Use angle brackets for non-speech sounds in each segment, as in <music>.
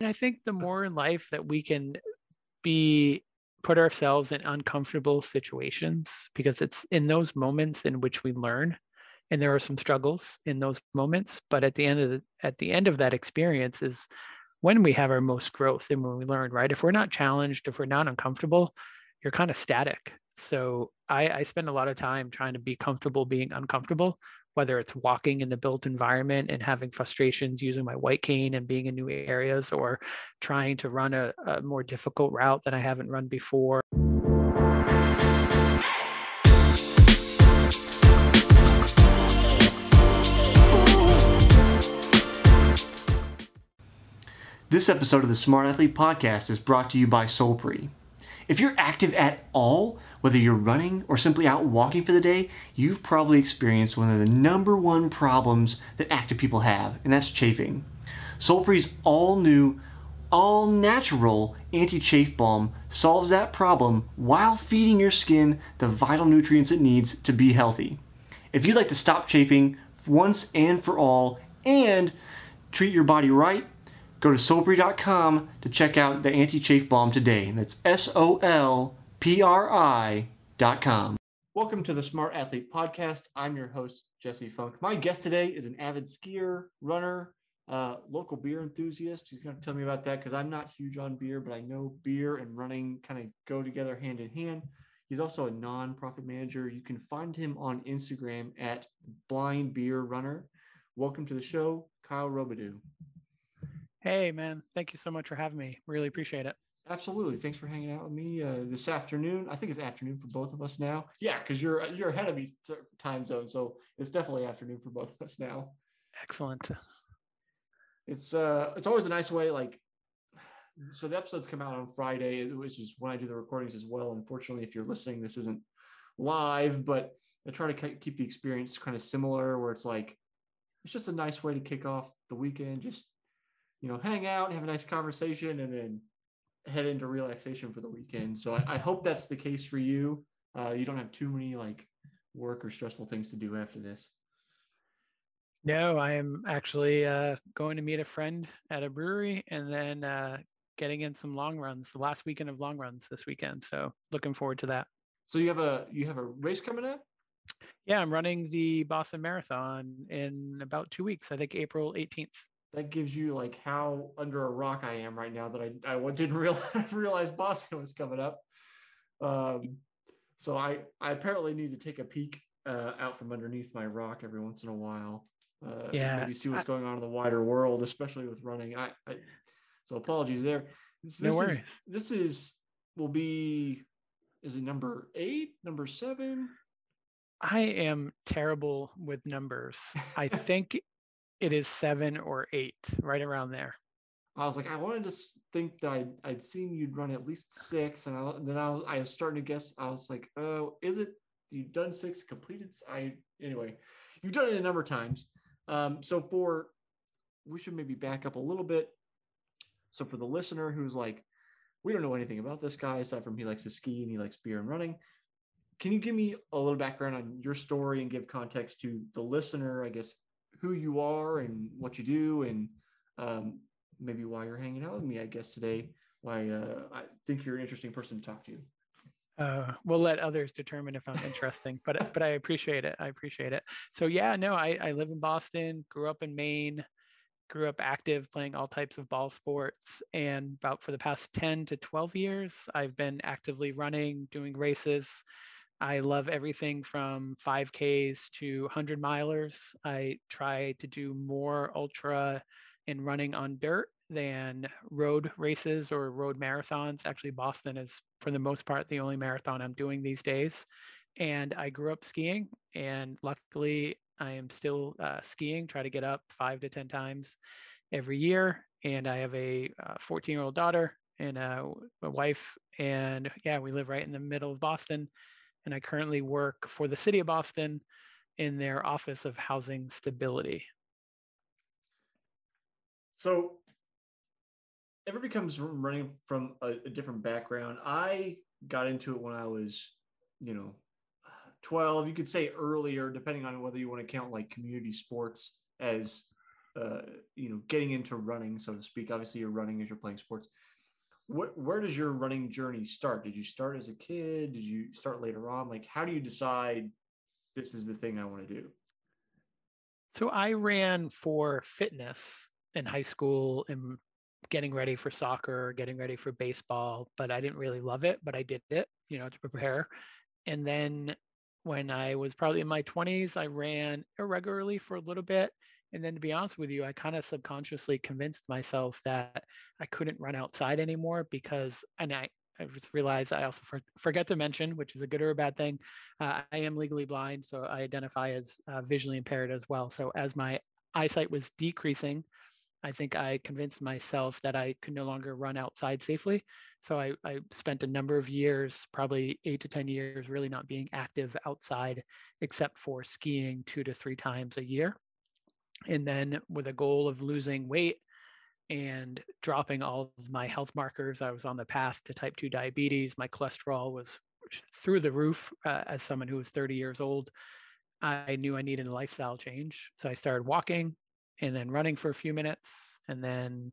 I think the more in life that we can be put ourselves in uncomfortable situations because it's in those moments in which we learn and there are some struggles in those moments but at the end of the, at the end of that experience is when we have our most growth and when we learn right? If we're not challenged if we're not uncomfortable you're kind of static. So I, I spend a lot of time trying to be comfortable being uncomfortable whether it's walking in the built environment and having frustrations using my white cane and being in new areas or trying to run a, a more difficult route that I haven't run before. This episode of the Smart Athlete Podcast is brought to you by Solpri. If you're active at all, whether you're running or simply out walking for the day, you've probably experienced one of the number one problems that active people have, and that's chafing. Solpri's all new, all natural anti chafe balm solves that problem while feeding your skin the vital nutrients it needs to be healthy. If you'd like to stop chafing once and for all and treat your body right, go to solpri.com to check out the anti chafe balm today. That's S O L PRI.com. Welcome to the Smart Athlete Podcast. I'm your host, Jesse Funk. My guest today is an avid skier, runner, uh, local beer enthusiast. He's going to tell me about that because I'm not huge on beer, but I know beer and running kind of go together hand in hand. He's also a nonprofit manager. You can find him on Instagram at Blind Beer Runner. Welcome to the show, Kyle Robidoux. Hey, man. Thank you so much for having me. Really appreciate it. Absolutely. Thanks for hanging out with me uh, this afternoon. I think it's afternoon for both of us now. Yeah, because you're you're ahead of me time zone, so it's definitely afternoon for both of us now. Excellent. It's uh, it's always a nice way. Like, so the episodes come out on Friday, which is when I do the recordings as well. Unfortunately, if you're listening, this isn't live, but I try to keep the experience kind of similar, where it's like it's just a nice way to kick off the weekend. Just you know, hang out, have a nice conversation, and then head into relaxation for the weekend. So I, I hope that's the case for you. Uh, you don't have too many like work or stressful things to do after this. No, I am actually uh, going to meet a friend at a brewery and then uh, getting in some long runs. The last weekend of long runs this weekend, so looking forward to that. So you have a you have a race coming up? Yeah, I'm running the Boston Marathon in about two weeks. I think April 18th that gives you like how under a rock I am right now that I, I <laughs> didn't realize, <laughs> realize Boston was coming up. Um, so I, I apparently need to take a peek uh, out from underneath my rock every once in a while. Uh, yeah. Maybe see what's I, going on in the wider world, especially with running. I, I so apologies there. This, this no is this is will be is it number eight, number seven? I am terrible with numbers. I <laughs> think it is seven or eight, right around there. I was like, I wanted to think that I'd, I'd seen you'd run at least six, and, I, and then I was, I was starting to guess. I was like, oh, is it you've done six completed? I anyway, you've done it a number of times. Um, so for we should maybe back up a little bit. So for the listener who's like, we don't know anything about this guy aside from he likes to ski and he likes beer and running. Can you give me a little background on your story and give context to the listener, I guess, who you are and what you do and um, maybe why you're hanging out with me, I guess, today. Why uh, I think you're an interesting person to talk to. Uh, we'll let others determine if I'm interesting, but but I appreciate it. I appreciate it. So yeah, no, I, I live in Boston, grew up in Maine, grew up active playing all types of ball sports, and about for the past 10 to 12 years, I've been actively running, doing races, I love everything from 5Ks to 100 milers. I try to do more ultra and running on dirt than road races or road marathons. Actually, Boston is, for the most part, the only marathon I'm doing these days. And I grew up skiing, and luckily, I am still uh, skiing, try to get up five to 10 times every year. And I have a 14 year old daughter and a, a wife. And yeah, we live right in the middle of Boston and I currently work for the city of Boston in their Office of Housing Stability. So, everybody comes running from a, a different background. I got into it when I was, you know, 12. You could say earlier, depending on whether you want to count like community sports as uh, you know, getting into running, so to speak. Obviously, you're running as you're playing sports. Where, where does your running journey start? Did you start as a kid? Did you start later on? Like, how do you decide this is the thing I want to do? So I ran for fitness in high school and getting ready for soccer, getting ready for baseball, but I didn't really love it, but I did it, you know, to prepare. And then when I was probably in my 20s, I ran irregularly for a little bit. And then to be honest with you, I kind of subconsciously convinced myself that I couldn't run outside anymore because, and I, I just realized I also for, forget to mention, which is a good or a bad thing. Uh, I am legally blind, so I identify as uh, visually impaired as well. So as my eyesight was decreasing, I think I convinced myself that I could no longer run outside safely. So I, I spent a number of years, probably eight to 10 years, really not being active outside except for skiing two to three times a year. And then with a goal of losing weight and dropping all of my health markers, I was on the path to type 2 diabetes. My cholesterol was through the roof uh, as someone who was 30 years old. I knew I needed a lifestyle change. So I started walking, and then running for a few minutes and then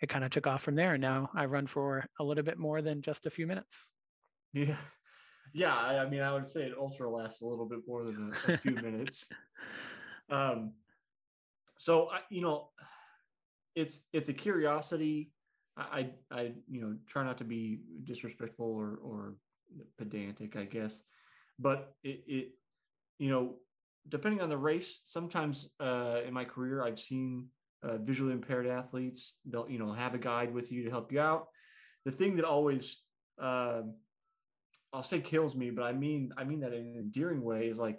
it kind of took off from there and now i run for a little bit more than just a few minutes yeah yeah i, mean i would say it ultra lasts a little bit more than a, a few <laughs> minutes um so I, you know it's it's a curiosity I, I you know try not to be disrespectful or or pedantic i guess but it, it you know depending on the race, sometimes uh, in my career, I've seen uh, visually impaired athletes. They'll you know have a guide with you to help you out. The thing that always uh, I'll say kills me, but I mean I mean that in an endearing way is like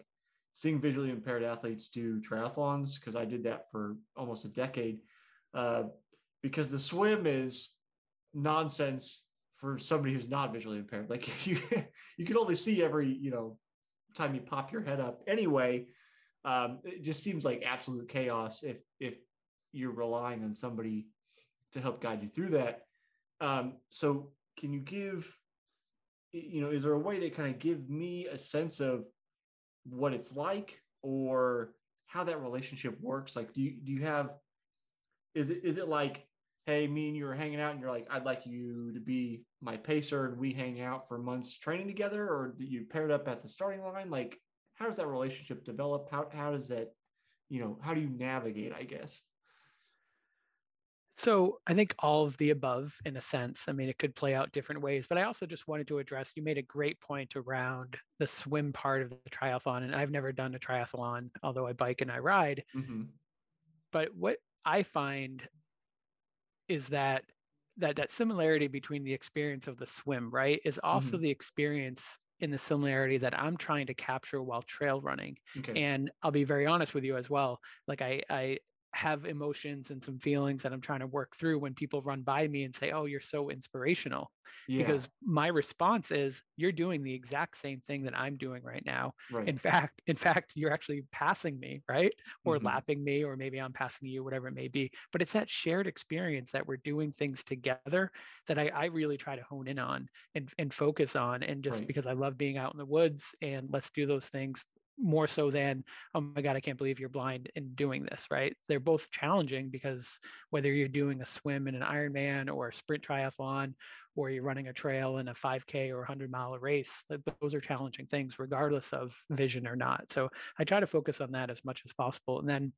seeing visually impaired athletes do triathlons because I did that for almost a decade. Uh, because the swim is nonsense for somebody who's not visually impaired. Like <laughs> you, you can only see every you know time you pop your head up anyway um, it just seems like absolute chaos if if you're relying on somebody to help guide you through that um, so can you give you know is there a way to kind of give me a sense of what it's like or how that relationship works like do you do you have is it is it like hey, me and you are hanging out and you're like, I'd like you to be my pacer and we hang out for months training together? Or do you paired up at the starting line? Like, how does that relationship develop? How, how does that, you know, how do you navigate, I guess? So I think all of the above, in a sense. I mean, it could play out different ways, but I also just wanted to address. You made a great point around the swim part of the triathlon, and I've never done a triathlon, although I bike and I ride. Mm-hmm. But what I find is that that that similarity between the experience of the swim right is also mm-hmm. the experience in the similarity that I'm trying to capture while trail running. Okay. And I'll be very honest with you as well. Like I I have emotions and some feelings that I'm trying to work through when people run by me and say, "Oh, you're so inspirational." Yeah. Because my response is, "You're doing the exact same thing that I'm doing right now. Right. In fact, in fact, you're actually passing me, right? Or mm-hmm. lapping me or maybe I'm passing you, whatever it may be. But it's that shared experience that we're doing things together that I, I really try to hone in on and, and focus on. And just right. because I love being out in the woods and let's do those things more so than oh my god i can't believe you're blind and doing this right? They're both challenging because whether you're doing a swim in an ironman or a sprint triathlon or you're running a trail in a 5k or 100 mile race those are challenging things regardless of vision or not. So i try to focus on that as much as possible. And then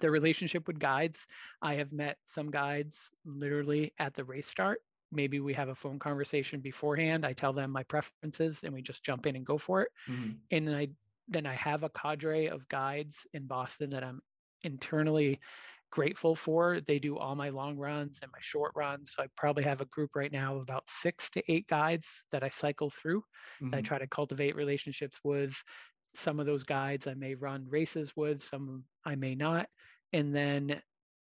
the relationship with guides i have met some guides literally at the race start. Maybe we have a phone conversation beforehand. I tell them my preferences and we just jump in and go for it. Mm-hmm. and i then I have a cadre of guides in Boston that I'm internally grateful for. They do all my long runs and my short runs. So I probably have a group right now of about six to eight guides that I cycle through. Mm-hmm. I try to cultivate relationships with. Some of those guides I may run races with, some I may not. And then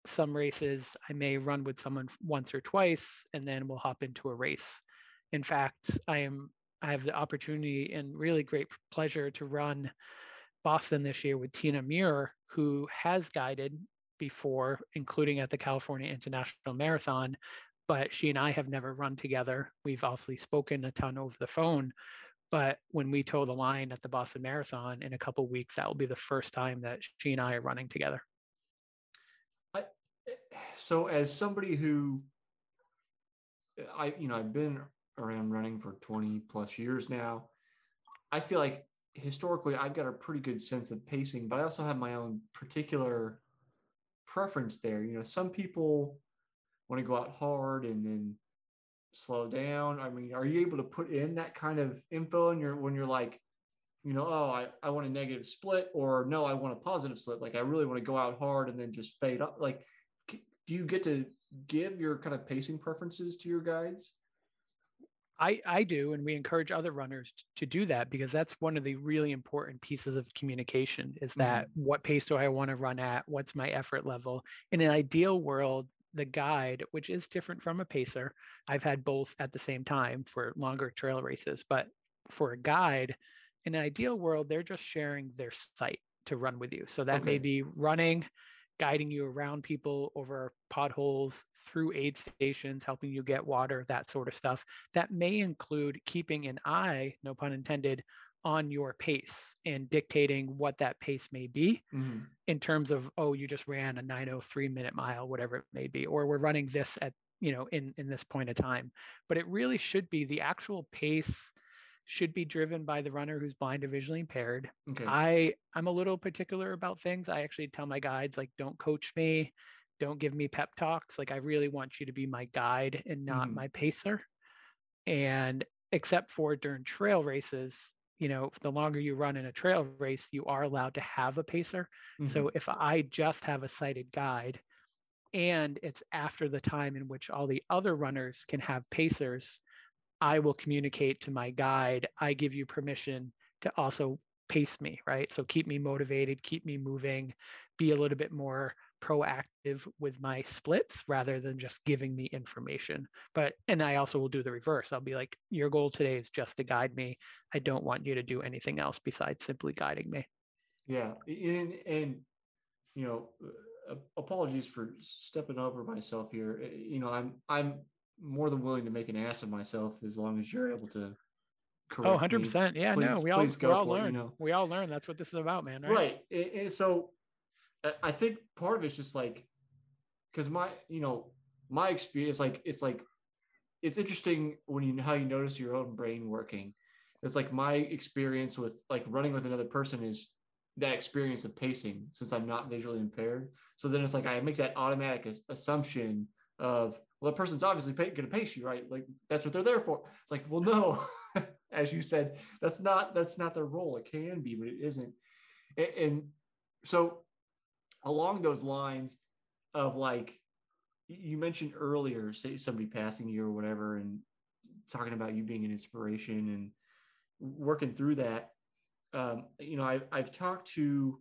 some races I may run with someone once or twice, and then we'll hop into a race. In fact, I am I have the opportunity and really great pleasure to run Boston this year with Tina Muir, who has guided before, including at the California International Marathon, but she and I have never run together. We've obviously spoken a ton over the phone, but when we toe the line at the Boston Marathon in a couple weeks, that will be the first time that she and I are running together. so as somebody who I you know I've been around running for 20 plus years now. I feel like historically I've got a pretty good sense of pacing, but I also have my own particular preference there. You know, some people want to go out hard and then slow down. I mean, are you able to put in that kind of info in your when you're like, you know, oh, I, I want a negative split, or no, I want a positive split. Like I really want to go out hard and then just fade up. Like, do you get to give your kind of pacing preferences to your guides? I, I do, and we encourage other runners to do that because that's one of the really important pieces of communication is that mm-hmm. what pace do I want to run at? What's my effort level? In an ideal world, the guide, which is different from a pacer, I've had both at the same time for longer trail races, but for a guide, in an ideal world, they're just sharing their sight to run with you. So that okay. may be running, guiding you around people over potholes, through aid stations, helping you get water, that sort of stuff. That may include keeping an eye, no pun intended, on your pace and dictating what that pace may be mm-hmm. in terms of, oh, you just ran a 903 minute mile, whatever it may be, or we're running this at, you know, in, in this point of time. But it really should be the actual pace should be driven by the runner who's blind or visually impaired. Okay. I I'm a little particular about things. I actually tell my guides like don't coach me, don't give me pep talks. Like I really want you to be my guide and not mm. my pacer. And except for during trail races, you know, the longer you run in a trail race, you are allowed to have a pacer. Mm-hmm. So if I just have a sighted guide and it's after the time in which all the other runners can have pacers, I will communicate to my guide, I give you permission to also pace me, right? So keep me motivated, keep me moving, be a little bit more proactive with my splits rather than just giving me information. But, and I also will do the reverse. I'll be like, your goal today is just to guide me. I don't want you to do anything else besides simply guiding me. Yeah. And, and you know, uh, apologies for stepping over myself here. Uh, you know, I'm, I'm more than willing to make an ass of myself as long as you're able to oh, correct oh 100 percent. Yeah please, no we all, we all learn it, you know? we all learn. That's what this is about man right, right. And, so uh, i think part of it's just like because my you know my experience like it's like it's interesting when you know how you notice your own brain working. It's like my experience with like running with another person is that experience of pacing since i'm not visually impaired. So then it's like i make that automatic assumption of well, that person's obviously pay, going to pace you, right? Like that's what they're there for. It's like, well, no, <laughs> as you said, that's not that's not their role. It can be, but it isn't. And, and so, along those lines of like you mentioned earlier, say somebody passing you or whatever, and talking about you being an inspiration and working through that. Um, you know, I've I've talked to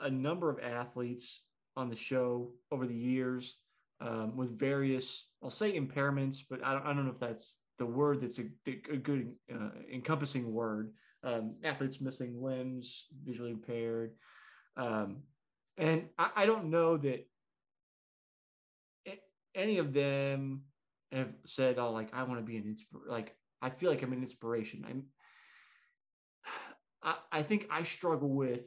a number of athletes on the show over the years um, with various, I'll say impairments, but I don't, I don't know if that's the word that's a, a good uh, encompassing word. Um, athletes missing limbs, visually impaired. Um, and I, I, don't know that any of them have said, oh, like, I want to be an inspiration. Like, I feel like I'm an inspiration. I'm, I, I think I struggle with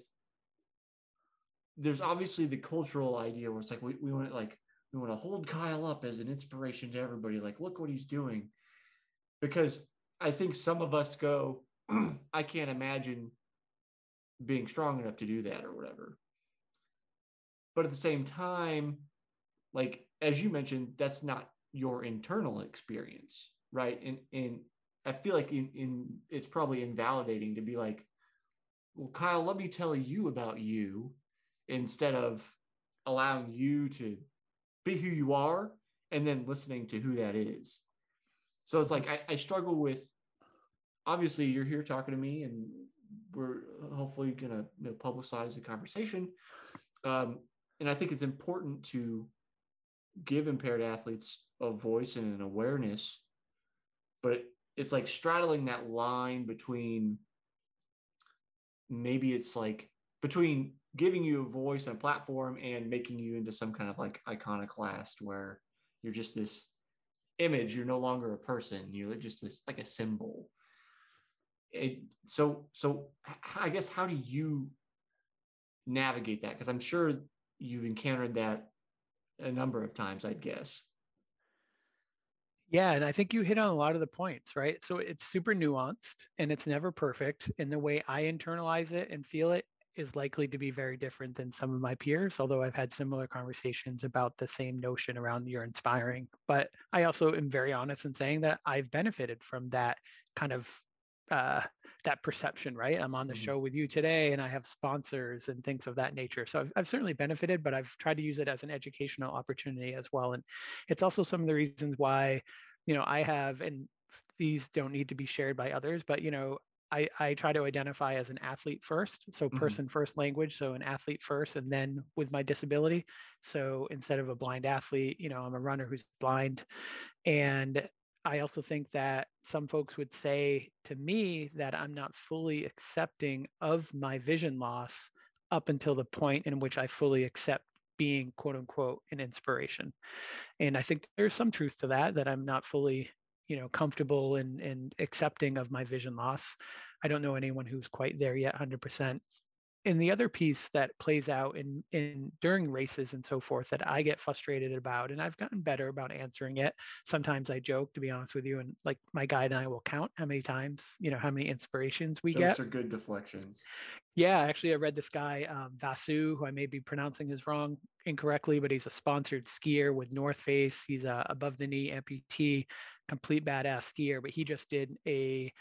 there's obviously the cultural idea where it's like we, we want to like we want to hold Kyle up as an inspiration to everybody. Like, look what he's doing. Because I think some of us go, <clears throat> I can't imagine being strong enough to do that or whatever. But at the same time, like as you mentioned, that's not your internal experience, right? And and I feel like in, in it's probably invalidating to be like, well, Kyle, let me tell you about you instead of allowing you to be who you are and then listening to who that is. So it's like I, I struggle with obviously you're here talking to me and we're hopefully gonna you know, publicize the conversation. Um, and I think it's important to give impaired athletes a voice and an awareness, but it's like straddling that line between maybe it's like between giving you a voice and a platform and making you into some kind of like iconoclast where you're just this image you're no longer a person you're just this like a symbol it, so so i guess how do you navigate that because i'm sure you've encountered that a number of times, I'd guess. Yeah, and I think you hit on a lot of the points, right? So it's super nuanced and it's never perfect. And the way I internalize it and feel it is likely to be very different than some of my peers, although I've had similar conversations about the same notion around you're inspiring. But I also am very honest in saying that I've benefited from that kind of uh, that perception, right? I'm on the mm-hmm. show with you today and I have sponsors and things of that nature. So I've, I've certainly benefited, but I've tried to use it as an educational opportunity as well. And it's also some of the reasons why, you know, I have, and these don't need to be shared by others, but, you know, I, I try to identify as an athlete first. So mm-hmm. person mm-hmm. first language. So an athlete first, and then with my disability. So instead of a blind athlete, you know, I'm a runner who's blind. And I also think that some folks would say to me that I'm not fully accepting of my vision loss up until the point in which I fully accept being quote unquote an inspiration. And I think there's some truth to that, that I'm not fully, you know, comfortable and, and accepting of my vision loss. I don't know anyone who's quite there yet 100% and the other piece that plays out in in during races and so forth that I get frustrated about, and I've gotten better about answering it. Sometimes I joke, to be honest with you, and like my guide and I will count how many times, you know, how many inspirations we Those get. Those are good deflections. Yeah, actually, I read this guy um, Vasu, who I may be pronouncing his wrong incorrectly, but he's a sponsored skier with North Face. He's a above the knee amputee, complete badass skier, but he just did a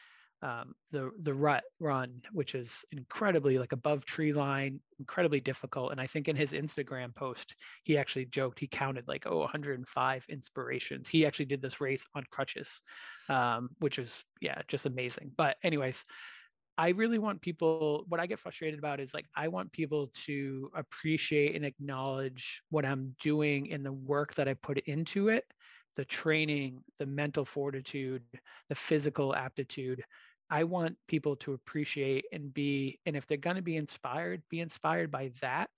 um, the the rut run, which is incredibly like above tree line, incredibly difficult. And I think in his Instagram post, he actually joked he counted like oh 105 inspirations. He actually did this race on crutches, um, which is yeah just amazing. But anyways, I really want people. What I get frustrated about is like I want people to appreciate and acknowledge what I'm doing and the work that I put into it the training, the mental fortitude, the physical aptitude I want people to appreciate and be, and if they're going to be inspired, be inspired by that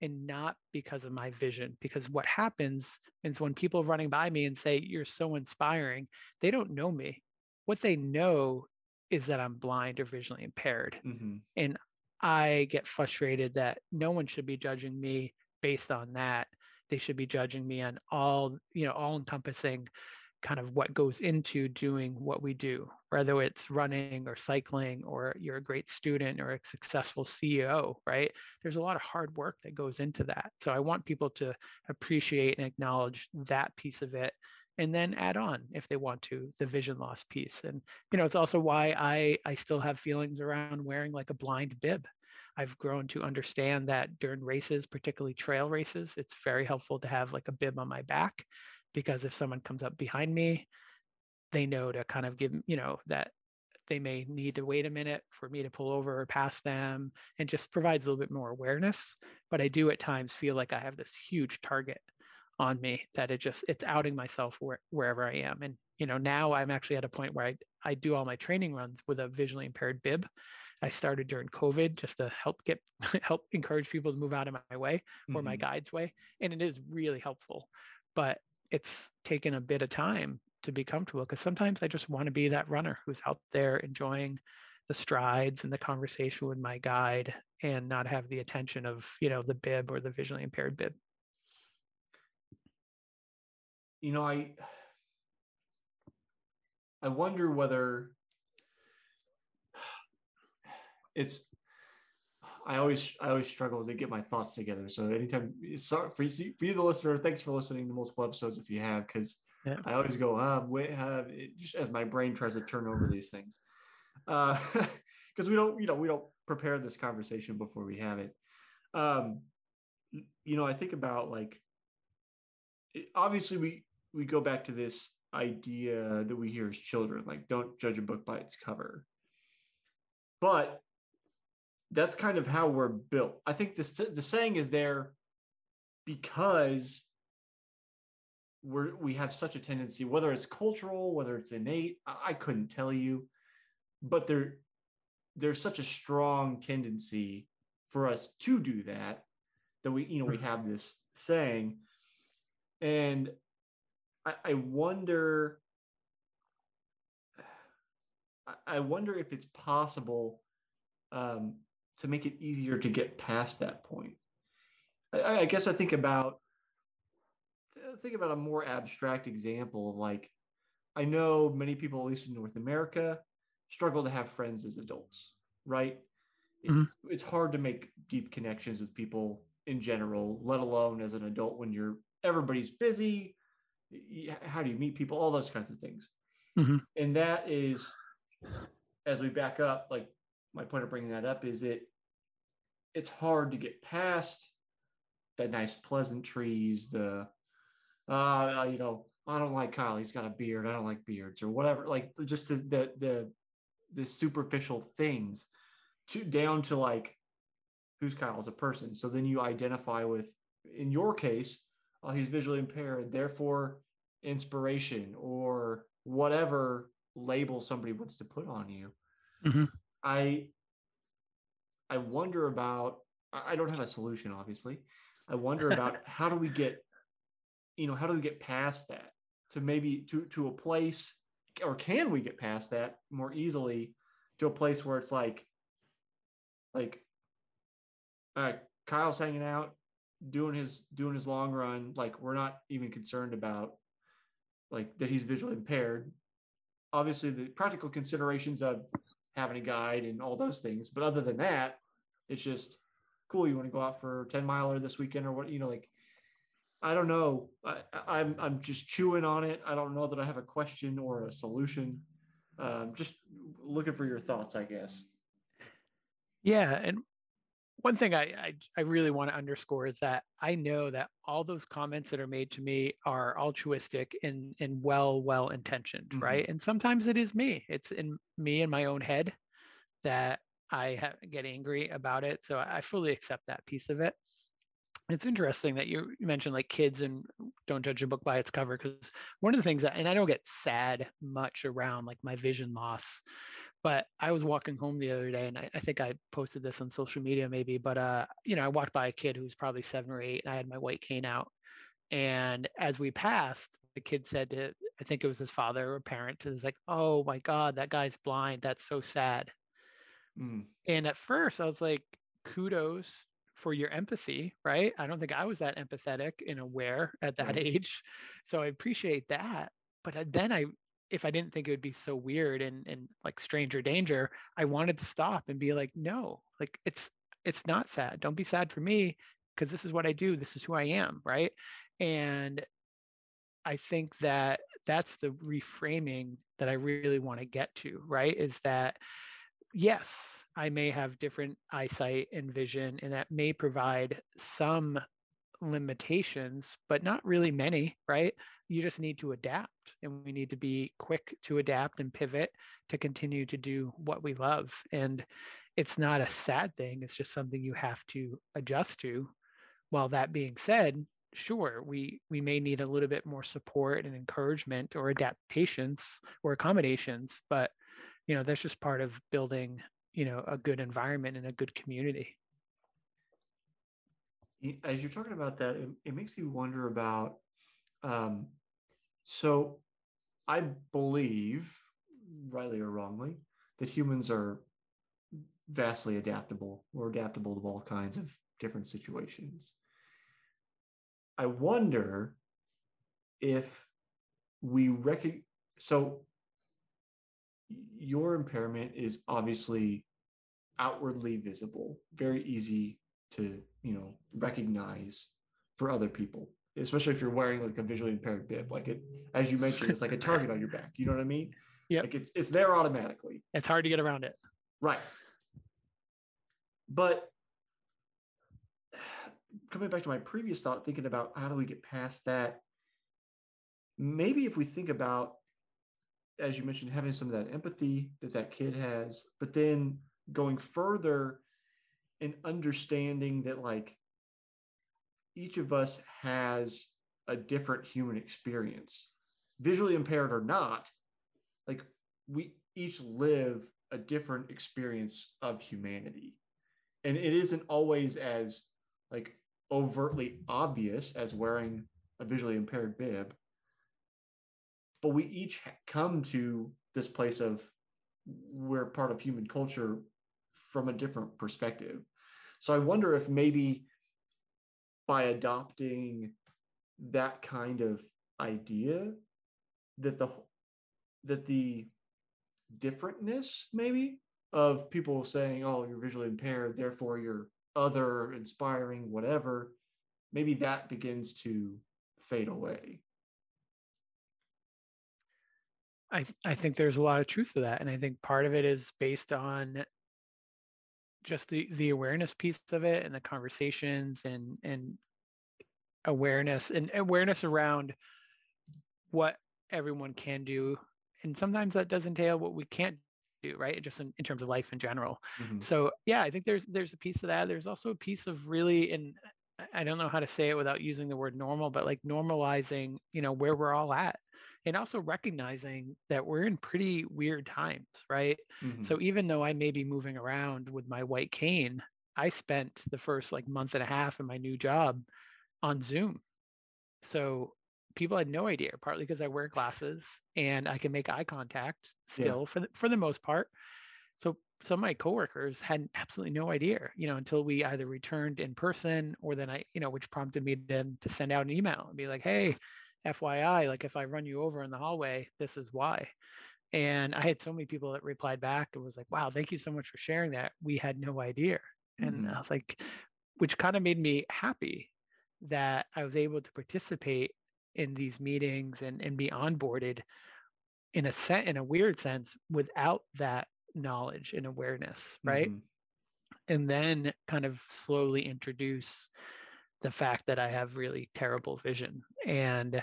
and not because of my vision. Because what happens is when people are running by me and say, You're so inspiring, they don't know me. What they know is that I'm blind or visually impaired. Mm-hmm. And I get frustrated that no one should be judging me based on that. They should be judging me on all, you know, all encompassing kind of what goes into doing what we do, whether it's running or cycling or you're a great student or a successful CEO, right? There's a lot of hard work that goes into that. So I want people to appreciate and acknowledge that piece of it and then add on if they want to the vision loss piece and you know it's also why i i still have feelings around wearing like a blind bib i've grown to understand that during races particularly trail races it's very helpful to have like a bib on my back because if someone comes up behind me, they know to kind of give, you know, that they may need to wait a minute for me to pull over or pass them and just provides a little bit more awareness. But I do at times feel like I have this huge target on me that it just it's outing myself where, wherever I am. And you know, now I'm actually at a point where I, I do all my training runs with a visually impaired bib. I started during COVID just to help get <laughs> help encourage people to move out of my way or mm-hmm. my guide's way. And it is really helpful. But it's taken a bit of time to be comfortable because sometimes I just want to be that runner who's out there enjoying the strides and the conversation with my guide and not have the attention of, you know, the bib or the visually impaired bib. You know, I <sighs> I wonder whether it's I always I always struggle to get my thoughts together. So anytime, sorry for you, for you, the listener, thanks for listening to multiple episodes if you have, because yeah. I always go, ah, wait, uh, just as my brain tries to turn over these things, because uh, <laughs> we don't, you know, we don't prepare this conversation before we have it. Um, you know, I think about like, obviously we we go back to this idea that we hear as children, like don't judge a book by its cover. But that's kind of how we're built. I think this the saying is there because we're we have such a tendency, whether it's cultural, whether it's innate, I, I couldn't tell you, but there there's such a strong tendency for us to do that that we you know we have this saying and I, I wonder I wonder if it's possible um, to make it easier to get past that point. I, I guess I think about think about a more abstract example of like, I know many people, at least in North America, struggle to have friends as adults, right? Mm-hmm. It, it's hard to make deep connections with people in general, let alone as an adult when you're everybody's busy. How do you meet people? All those kinds of things. Mm-hmm. And that is, as we back up, like my point of bringing that up is it it's hard to get past the nice pleasantries, the uh, you know, I don't like Kyle. He's got a beard. I don't like beards or whatever. Like just the the the, the superficial things to down to like who's Kyle as a person. So then you identify with, in your case, oh, he's visually impaired, therefore inspiration or whatever label somebody wants to put on you. Mm-hmm. I I wonder about. I don't have a solution, obviously. I wonder about <laughs> how do we get, you know, how do we get past that to maybe to to a place, or can we get past that more easily to a place where it's like, like, right, Kyle's hanging out, doing his doing his long run. Like we're not even concerned about like that he's visually impaired. Obviously, the practical considerations of having a guide and all those things, but other than that, it's just cool. You want to go out for 10 miler this weekend or what, you know, like, I don't know. I, I'm, I'm just chewing on it. I don't know that I have a question or a solution. Um, just looking for your thoughts, I guess. Yeah. And one thing I, I, I really want to underscore is that I know that all those comments that are made to me are altruistic and and well well intentioned, mm-hmm. right? And sometimes it is me. It's in me in my own head that I ha- get angry about it. So I fully accept that piece of it. It's interesting that you mentioned like kids and don't judge a book by its cover because one of the things that, and I don't get sad much around like my vision loss, but I was walking home the other day and I, I think I posted this on social media maybe, but uh, you know, I walked by a kid who was probably seven or eight and I had my white cane out. And as we passed, the kid said to, I think it was his father or parent, is like, oh my God, that guy's blind. That's so sad. Mm. And at first, I was like, kudos for your empathy, right? I don't think I was that empathetic and aware at that right. age. So I appreciate that. But then I, if I didn't think it would be so weird and, and like stranger danger, I wanted to stop and be like, no, like it's, it's not sad. Don't be sad for me because this is what I do. This is who I am. Right. And I think that that's the reframing that I really want to get to, right? Is that yes, I may have different eyesight and vision, and that may provide some limitations, but not really many, right? You just need to adapt, and we need to be quick to adapt and pivot to continue to do what we love. And it's not a sad thing, it's just something you have to adjust to. While that being said, sure we we may need a little bit more support and encouragement or adaptations or accommodations but you know that's just part of building you know a good environment and a good community as you're talking about that it, it makes you wonder about um, so i believe rightly or wrongly that humans are vastly adaptable or adaptable to all kinds of different situations. I wonder if we recognize so your impairment is obviously outwardly visible, very easy to, you know, recognize for other people, especially if you're wearing like a visually impaired bib. Like it, as you mentioned, it's like a target on your back. You know what I mean? Yeah. Like it's it's there automatically. It's hard to get around it. Right. But coming back to my previous thought, thinking about how do we get past that? Maybe if we think about as you mentioned, having some of that empathy that that kid has, but then going further and understanding that like each of us has a different human experience, visually impaired or not, like we each live a different experience of humanity. And it isn't always as like overtly obvious as wearing a visually impaired bib but we each come to this place of we're part of human culture from a different perspective. So I wonder if maybe by adopting that kind of idea that the that the differentness maybe of people saying oh you're visually impaired therefore you're other inspiring whatever maybe that begins to fade away. I, th- I think there's a lot of truth to that. And i think part of it is based on just the the awareness piece of it and the conversations and and awareness and awareness around what everyone can do. And sometimes that does entail what we can't do right? Just in, in terms of life in general. Mm-hmm. so yeah i think there's there's a piece of that. There's also a piece of really and i don't know how to say it without using the word normal but like normalizing you know where we're all at and also recognizing that we're in pretty weird times, right? Mm-hmm. So even though I may be moving around with my white cane, I spent the first like month and a half in my new job on Zoom. So people had no idea, partly because I wear glasses and I can make eye contact still yeah. for the, for the most part. So some of my coworkers had absolutely no idea, you know, until we either returned in person or then I, you know, which prompted me then to send out an email and be like, hey, FYI, like if I run you over in the hallway, this is why. And I had so many people that replied back and was like, wow, thank you so much for sharing that. We had no idea. And mm-hmm. I was like, which kind of made me happy that I was able to participate in these meetings and, and be onboarded in a set in a weird sense without that knowledge and awareness, right? Mm-hmm. And then kind of slowly introduce the fact that I have really terrible vision. And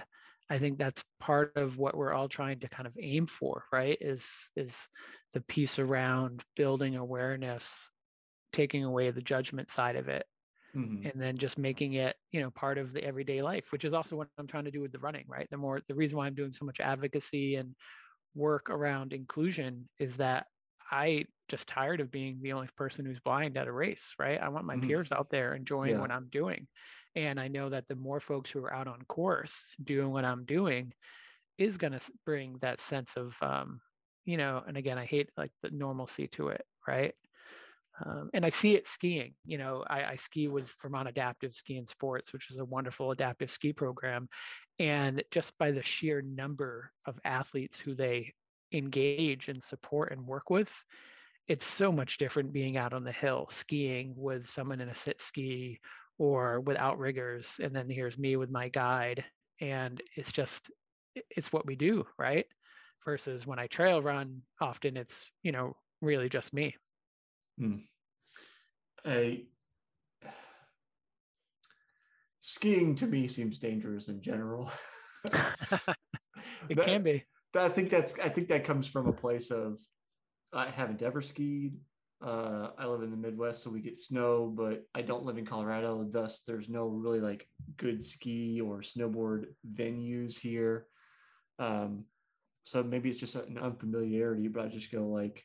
I think that's part of what we're all trying to kind of aim for, right? Is is the piece around building awareness, taking away the judgment side of it, mm-hmm. and then just making it, you know, part of the everyday life, which is also what I'm trying to do with the running, right? The more the reason why I'm doing so much advocacy and work around inclusion is that I just tired of being the only person who's blind at a race, right? I want my mm-hmm. peers out there enjoying yeah. what I'm doing. And I know that the more folks who are out on course doing what I'm doing is going to bring that sense of, um, you know, and again, I hate like the normalcy to it, right? Um, and I see it skiing. You know, I, I, ski with Vermont Adaptive Ski and Sports, which is a wonderful adaptive ski program. And just by the sheer number of athletes who they engage and support and work with, it's so much different being out on the hill skiing with someone in a sit ski or with outriggers and then here's me with my guide and it's just it's what we do right? Versus when i trail run often it's you know really just me. Hmm. I, <sighs> skiing to me seems dangerous in general. <laughs> It that, can be i think that's i think that comes from a place of i haven't ever skied uh, I live in the Midwest, so we get snow, but I don't live in Colorado. Thus, there's no really like good ski or snowboard venues here. Um, so maybe it's just an unfamiliarity, but I just go like,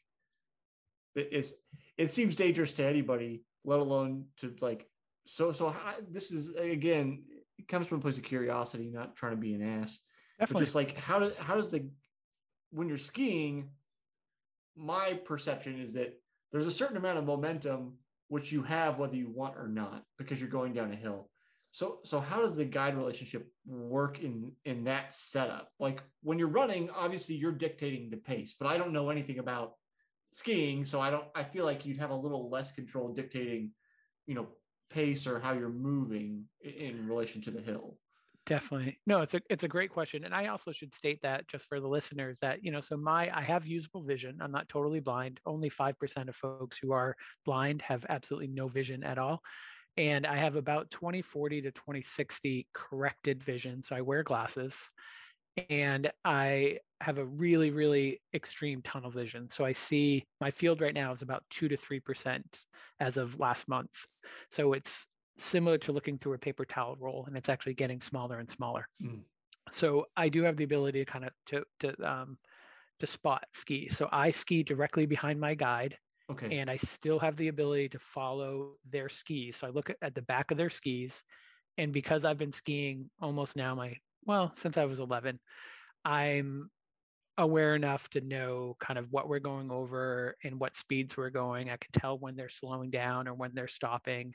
it, it's it seems dangerous to anybody, let alone to like. So so I, this is again, it comes from a place of curiosity, not trying to be an ass. Definitely. But just like how does how does the when you're skiing, my perception is that there's a certain amount of momentum which you have whether you want or not because you're going down a hill. So so how does the guide relationship work in in that setup? Like when you're running obviously you're dictating the pace but i don't know anything about skiing so i don't i feel like you'd have a little less control dictating you know pace or how you're moving in relation to the hill Definitely. No, it's a it's a great question. And I also should state that just for the listeners that, you know, so my I have usable vision. I'm not totally blind. Only 5% of folks who are blind have absolutely no vision at all. And I have about 2040 to 2060 corrected vision. So I wear glasses and I have a really, really extreme tunnel vision. So I see my field right now is about two to 3% as of last month. So it's similar to looking through a paper towel roll and it's actually getting smaller and smaller. Mm. So I do have the ability to kind of to to um, to spot ski. So I ski directly behind my guide. Okay. And I still have the ability to follow their skis. So I look at, at the back of their skis. And because I've been skiing almost now my well, since I was 11, I'm aware enough to know kind of what we're going over and what speeds we're going. I can tell when they're slowing down or when they're stopping.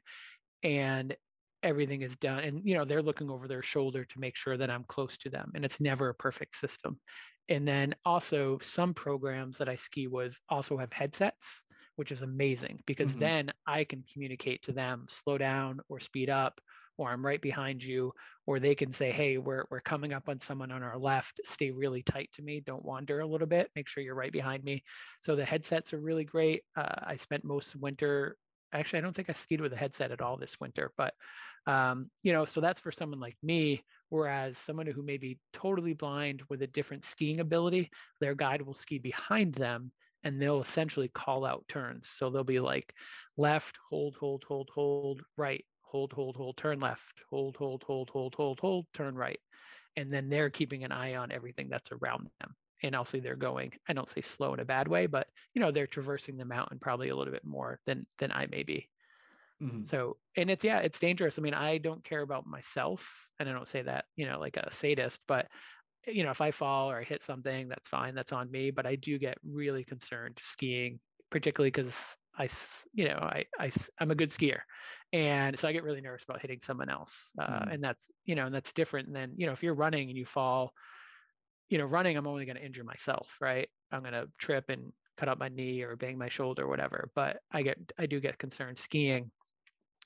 And everything is done and you know they're looking over their shoulder to make sure that i'm close to them and it's never a perfect system and then also some programs that i ski with also have headsets which is amazing because mm-hmm. then i can communicate to them slow down or speed up or i'm right behind you or they can say hey we're, we're coming up on someone on our left stay really tight to me don't wander a little bit make sure you're right behind me so the headsets are really great uh, i spent most winter actually i don't think i skied with a headset at all this winter but um, you know so that's for someone like me whereas someone who may be totally blind with a different skiing ability their guide will ski behind them and they'll essentially call out turns so they'll be like left hold hold hold hold right hold hold hold turn left hold hold hold hold hold hold turn right and then they're keeping an eye on everything that's around them and also they're going i don't say slow in a bad way but you know they're traversing the mountain probably a little bit more than than i may be mm-hmm. so and it's yeah it's dangerous i mean i don't care about myself and i don't say that you know like a sadist but you know if i fall or i hit something that's fine that's on me but i do get really concerned skiing particularly because I, you know, I, I, I'm a good skier, and so I get really nervous about hitting someone else, uh, mm. and that's, you know, and that's different than, you know, if you're running and you fall, you know, running, I'm only going to injure myself, right? I'm going to trip and cut up my knee or bang my shoulder or whatever. But I get, I do get concerned skiing,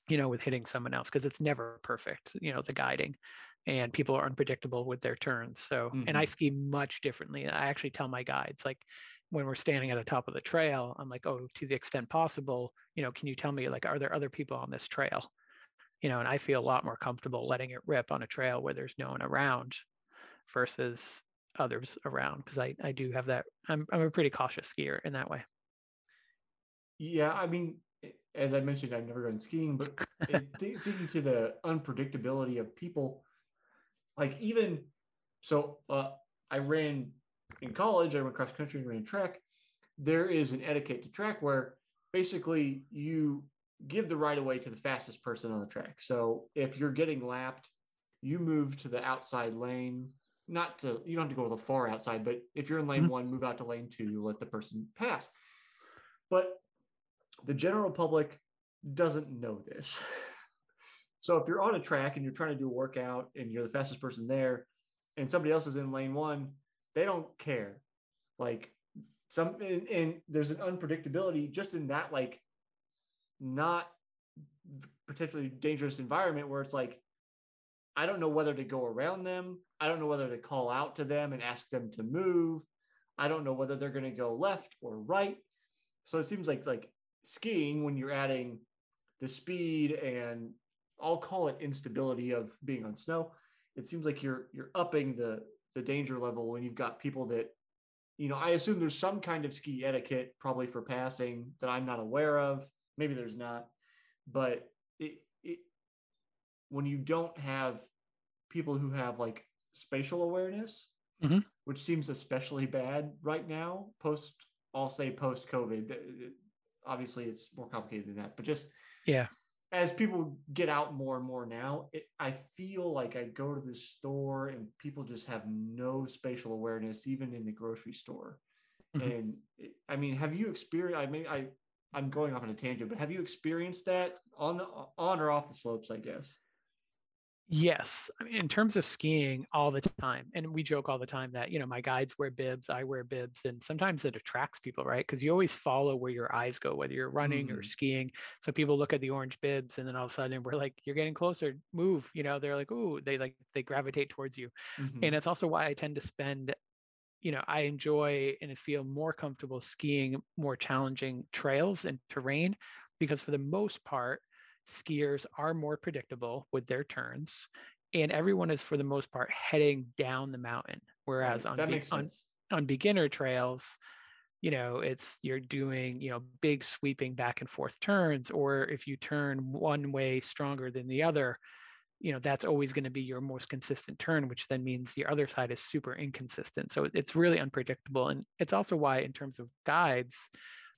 you know, with hitting someone else because it's never perfect, you know, the guiding and people are unpredictable with their turns. So, mm-hmm. and I mm-hmm. ski much differently. I actually tell my guides, like, when we're standing at the top of the trail, I'm like, oh, to the extent possible, you know, can you tell me, like, are there other people on this trail? You know, and I feel a lot more comfortable letting it rip on a trail where there's no one around versus others around because I, I do have that I'm, I'm a pretty cautious skier in that way. Yeah i mean as i mentioned i've never gone skiing but <laughs> th- thinking to the unpredictability of people like even so uh, i ran in college i went cross country and ran track. There is an etiquette to track where basically you give the right of way to the fastest person on the track. So if you're getting lapped you move to the outside lane not to you don't have to go to the far outside, but if you're in lane mm-hmm. one, move out to lane two, you let the person pass. But the general public doesn't know this. <laughs> so if you're on a track and you're trying to do a workout and you're the fastest person there, and somebody else is in lane one, they don't care. Like some and, and there's an unpredictability just in that like not potentially dangerous environment where it's like I don't know whether to go around them. I don't know whether to call out to them and ask them to move. I don't know whether they're going to go left or right. So it seems like like skiing when you're adding the speed and I'll call it instability of being on snow. It seems like you're you're upping the the danger level when you've got people that you know, I assume there's some kind of ski etiquette probably for passing that I'm not aware of. Maybe there's not, but it, it when you don't have people who have like spatial awareness, mm-hmm. which seems especially bad right now, post, I'll say post COVID. Obviously, it's more complicated than that, but just yeah. As people get out more and more now, it, I feel like I go to the store and people just have no spatial awareness, even in the grocery store. Mm-hmm. And it, I mean, have you experienced? I mean, I I'm going off on a tangent, but have you experienced that on the on or off the slopes? I guess. Yes, I mean, in terms of skiing, all the time, and we joke all the time that you know my guides wear bibs, I wear bibs, and sometimes it attracts people, right? Because you always follow where your eyes go, whether you're running mm-hmm. or skiing. So people look at the orange bibs, and then all of a sudden we're like, "You're getting closer, move!" You know, they're like, "Ooh," they like they gravitate towards you, mm-hmm. and it's also why I tend to spend you know i enjoy and feel more comfortable skiing more challenging trails and terrain because for the most part skiers are more predictable with their turns and everyone is for the most part heading down the mountain. Whereas right. on, be- on on beginner trails you know it's you're doing you know big sweeping back and forth turns or if you turn one way stronger than the other you know that's always going to be your most consistent turn which then means the other side is super inconsistent. So it's really unpredictable and it's also why in terms of guides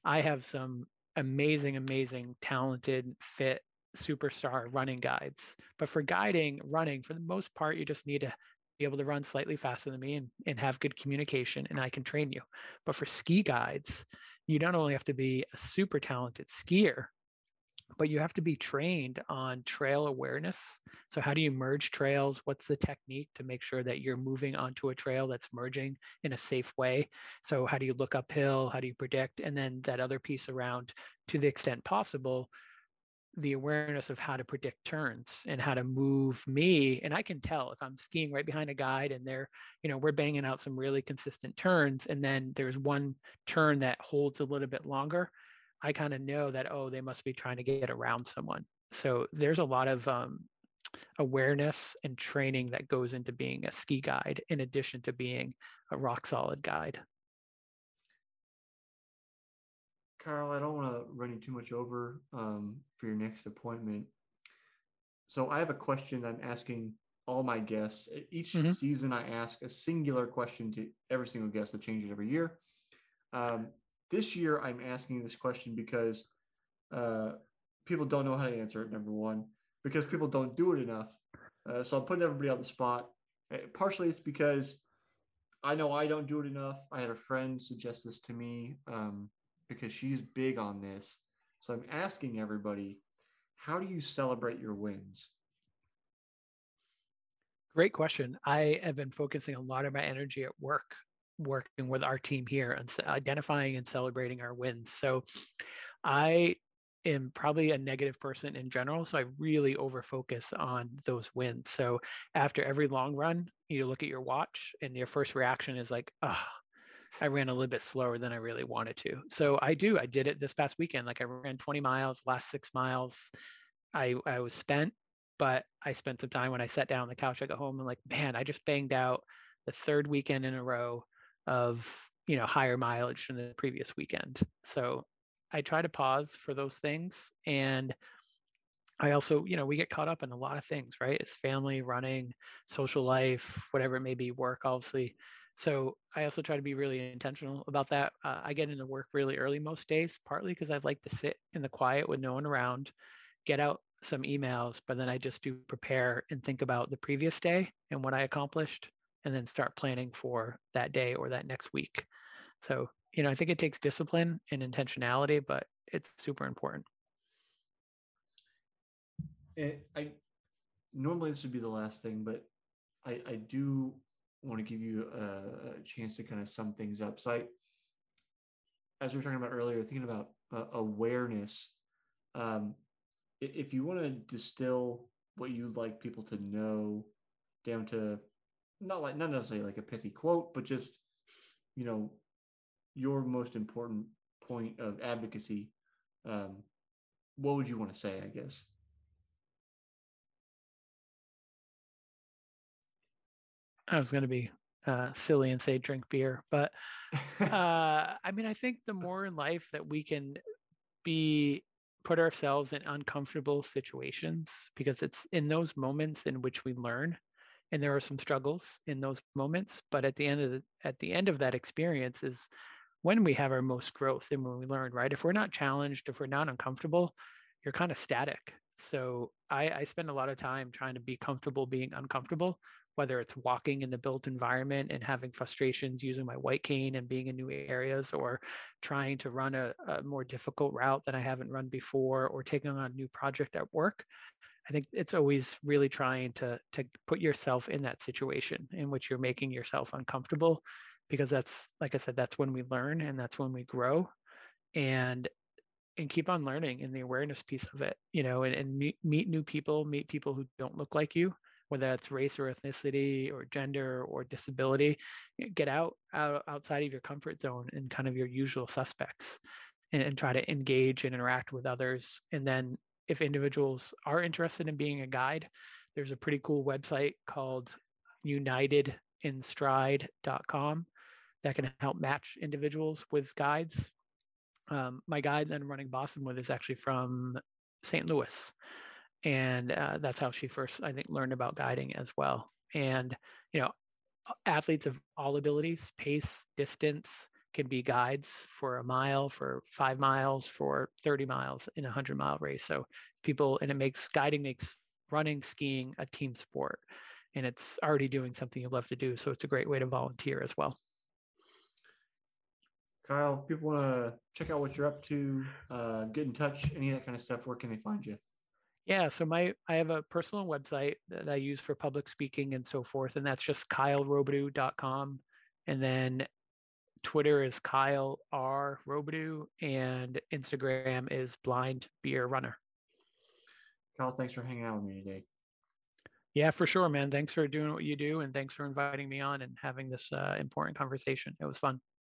i have some amazing amazing talented fit superstar running guides. But for guiding, running, for the most part, you just need to be able to run slightly faster than me and, and have good communication, and I can train you. But for ski guides, you not only have to be a super talented skier, but you have to be trained on trail awareness. So, how do you merge trails? What's the technique to make sure that you're moving onto a trail that's merging in a safe way? So, how do you look uphill? How do you predict? And then that other piece around, to the extent possible, the awareness of how to predict turns and how to move me and i can tell if i'm skiing right behind a guide and they're you know we're banging out some really consistent turns and then there's one turn that holds a little bit longer I kind of know that, oh, they must be trying to get around someone. So there's a lot of um, awareness and training that goes into being a ski guide in addition to being a rock solid guide. Kyle, I don't want to run you too much over um, for your next appointment. So I have a question I'm asking all my guests. Each mm-hmm. season, I ask a singular question to every single guest that changes every year. Um, this year, I'm asking this question because uh, people don't know how to answer it. Number one, because people don't do it enough. Uh, so I'm putting everybody on the spot. Uh, partially, it's because I know I don't do it enough. I had a friend suggest this to me um, because she's big on this. So I'm asking everybody, how do you celebrate your wins? Great question. I have been focusing a lot of my energy at work working with our team here and identifying and celebrating our wins. So I am probably a negative person in general. So I really over focus on those wins. So after every long run, you look at your watch and your first reaction is like, oh, I ran a little bit slower than I really wanted to. So I do. I did it this past weekend. Like I ran 20 miles, last six miles. I I was spent, but I spent some time when I sat down on the couch. I got home and like, man, I just banged out the third weekend in a row of you know higher mileage than the previous weekend. So I try to pause for those things and I also, you know, we get caught up in a lot of things, right? It's family, running, social life, whatever it may be, work, obviously. So I also try to be really intentional about that. Uh, I get into work really early most days, partly because I like to sit in the quiet with no one around, get out some emails, but then I just do prepare and think about the previous day and what I accomplished and then start planning for that day or that next week. So, you know, I think it takes discipline and intentionality, but it's super important. Eh, I normally this would be the last thing, but I, I do want to give you a, a, chance to kind of sum things up. So I, as we were talking about earlier, thinking about uh, awareness. Um, if you want to distill what you'd like people to know down to not like not necessarily like a pithy quote, but just you know your most important point of advocacy. Um, what would you want to say? I guess. I was going to be uh, silly and say drink beer, but <laughs> uh, I mean, I think the more in life that we can be put ourselves in uncomfortable situations, because it's in those moments in which we learn and there are some struggles in those moments but at the end of the, at the end of that experience is when we have our most growth and when we learn right? If we're not challenged if we're not uncomfortable you're kind of static. So I, I spend a lot of time trying to be comfortable being uncomfortable whether it's walking in the built environment and having frustrations using my white cane and being in new areas or trying to run a, a more difficult route that i haven't run before or taking on a new project at work I think it's always really trying to to put yourself in that situation in which you're making yourself uncomfortable because that's like I said that's when we learn and that's when we grow and and keep on learning in the awareness piece of it you know and, and meet, meet new people meet people who don't look like you whether that's race or ethnicity or gender or disability get out, out outside of your comfort zone and kind of your usual suspects and, and try to engage and interact with others and then if individuals are interested in being a guide, there's a pretty cool website called unitedinstride.com that can help match individuals with guides. Um, my guide that I'm running Boston with is actually from St. Louis. And uh, that's how she first, I think, learned about guiding as well. And, you know, athletes of all abilities, pace, distance, can be guides for a mile, for five miles, for 30 miles in a 100 mile race. So people, and it makes guiding makes running, skiing a team sport. And it's already doing something you love to do. So it's a great way to volunteer as well. Kyle, if people want to check out what you're up to, uh, get in touch, any of that kind of stuff, where can they find you? Yeah, so my I have a personal website that I use for public speaking and so forth, and that's just kylerobidoux.com. And then Twitter is Kyle R Robidoux, and Instagram is Blind Beer Runner. Kyle, thanks for hanging out with me today. Yeah, for sure, man. Thanks for doing what you do, and thanks for inviting me on and having this uh, important conversation. It was fun.